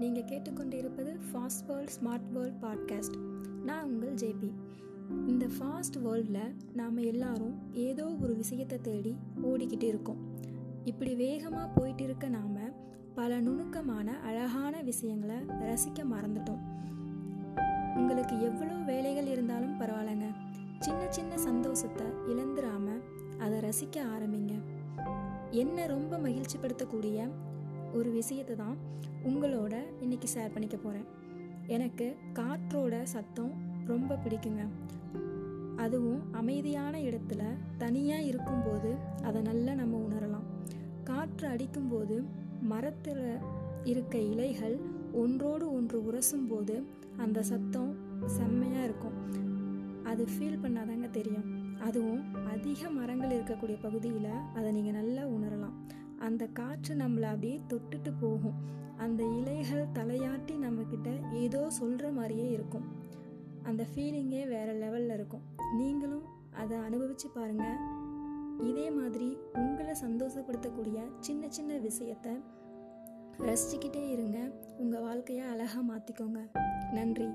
Fast world smart world podcast நான் உங்கள் JP. இந்த ஃபாஸ்ட் வேர்ல்டில் நாம் எல்லாரும் ஏதோ ஒரு விஷயத்தை தேடி ஓடிக்கிட்டு இருக்கோம். இப்படி வேகமாக போயிட்டு இருக்க நாம் பல நுணுக்கமான அழகான விஷயங்களை ரசிக்க மறந்துட்டோம். உங்களுக்கு எவ்வளோ வேலைகள் இருந்தாலும் பரவாயில்லைங்க. சின்ன சின்ன சந்தோஷத்தை இழந்துராமல் அதை ரசிக்க ஆரம்பிங்க. என்ன ரொம்ப மகிழ்ச்சிப்படுத்தக்கூடிய ஒரு விஷயத்தை தான் உங்களோட இன்னைக்கு ஷேர் பண்ணிக்க போகிறேன் எனக்கு காற்றோட சத்தம் ரொம்ப பிடிக்குங்க. அதுவும் அமைதியான இடத்துல தனியாக இருக்கும்போது அதை நல்லா நம்ம உணரலாம். காற்று அடிக்கும்போது மரத்தில் இருக்க இலைகள் ஒன்றோடு ஒன்று உரசும் போது அந்த சத்தம் செம்மையாக இருக்கும். அது ஃபீல் பண்ணாதாங்க தெரியும். அதுவும் அதிக மரங்கள் இருக்கக்கூடிய பகுதியில் அதை நீங்கள் நல்லா உணரலாம். அந்த காற்று நம்மளை அப்படியே தொட்டுட்டு போகும். அந்த இலைகள் தலையாட்டி நம்மக்கிட்ட ஏதோ சொல்கிற மாதிரியே இருக்கும். அந்த ஃபீலிங்கே வேறு லெவலில் இருக்கும். நீங்களும் அதை அனுபவித்து பாருங்கள் இதே மாதிரி உங்களை சந்தோஷப்படுத்தக்கூடிய சின்ன சின்ன விஷயத்தை ரசிச்சுக்கிட்டே இருங்க. உங்கள் வாழ்க்கையை அழகாக மாற்றிக்கோங்க நன்றி.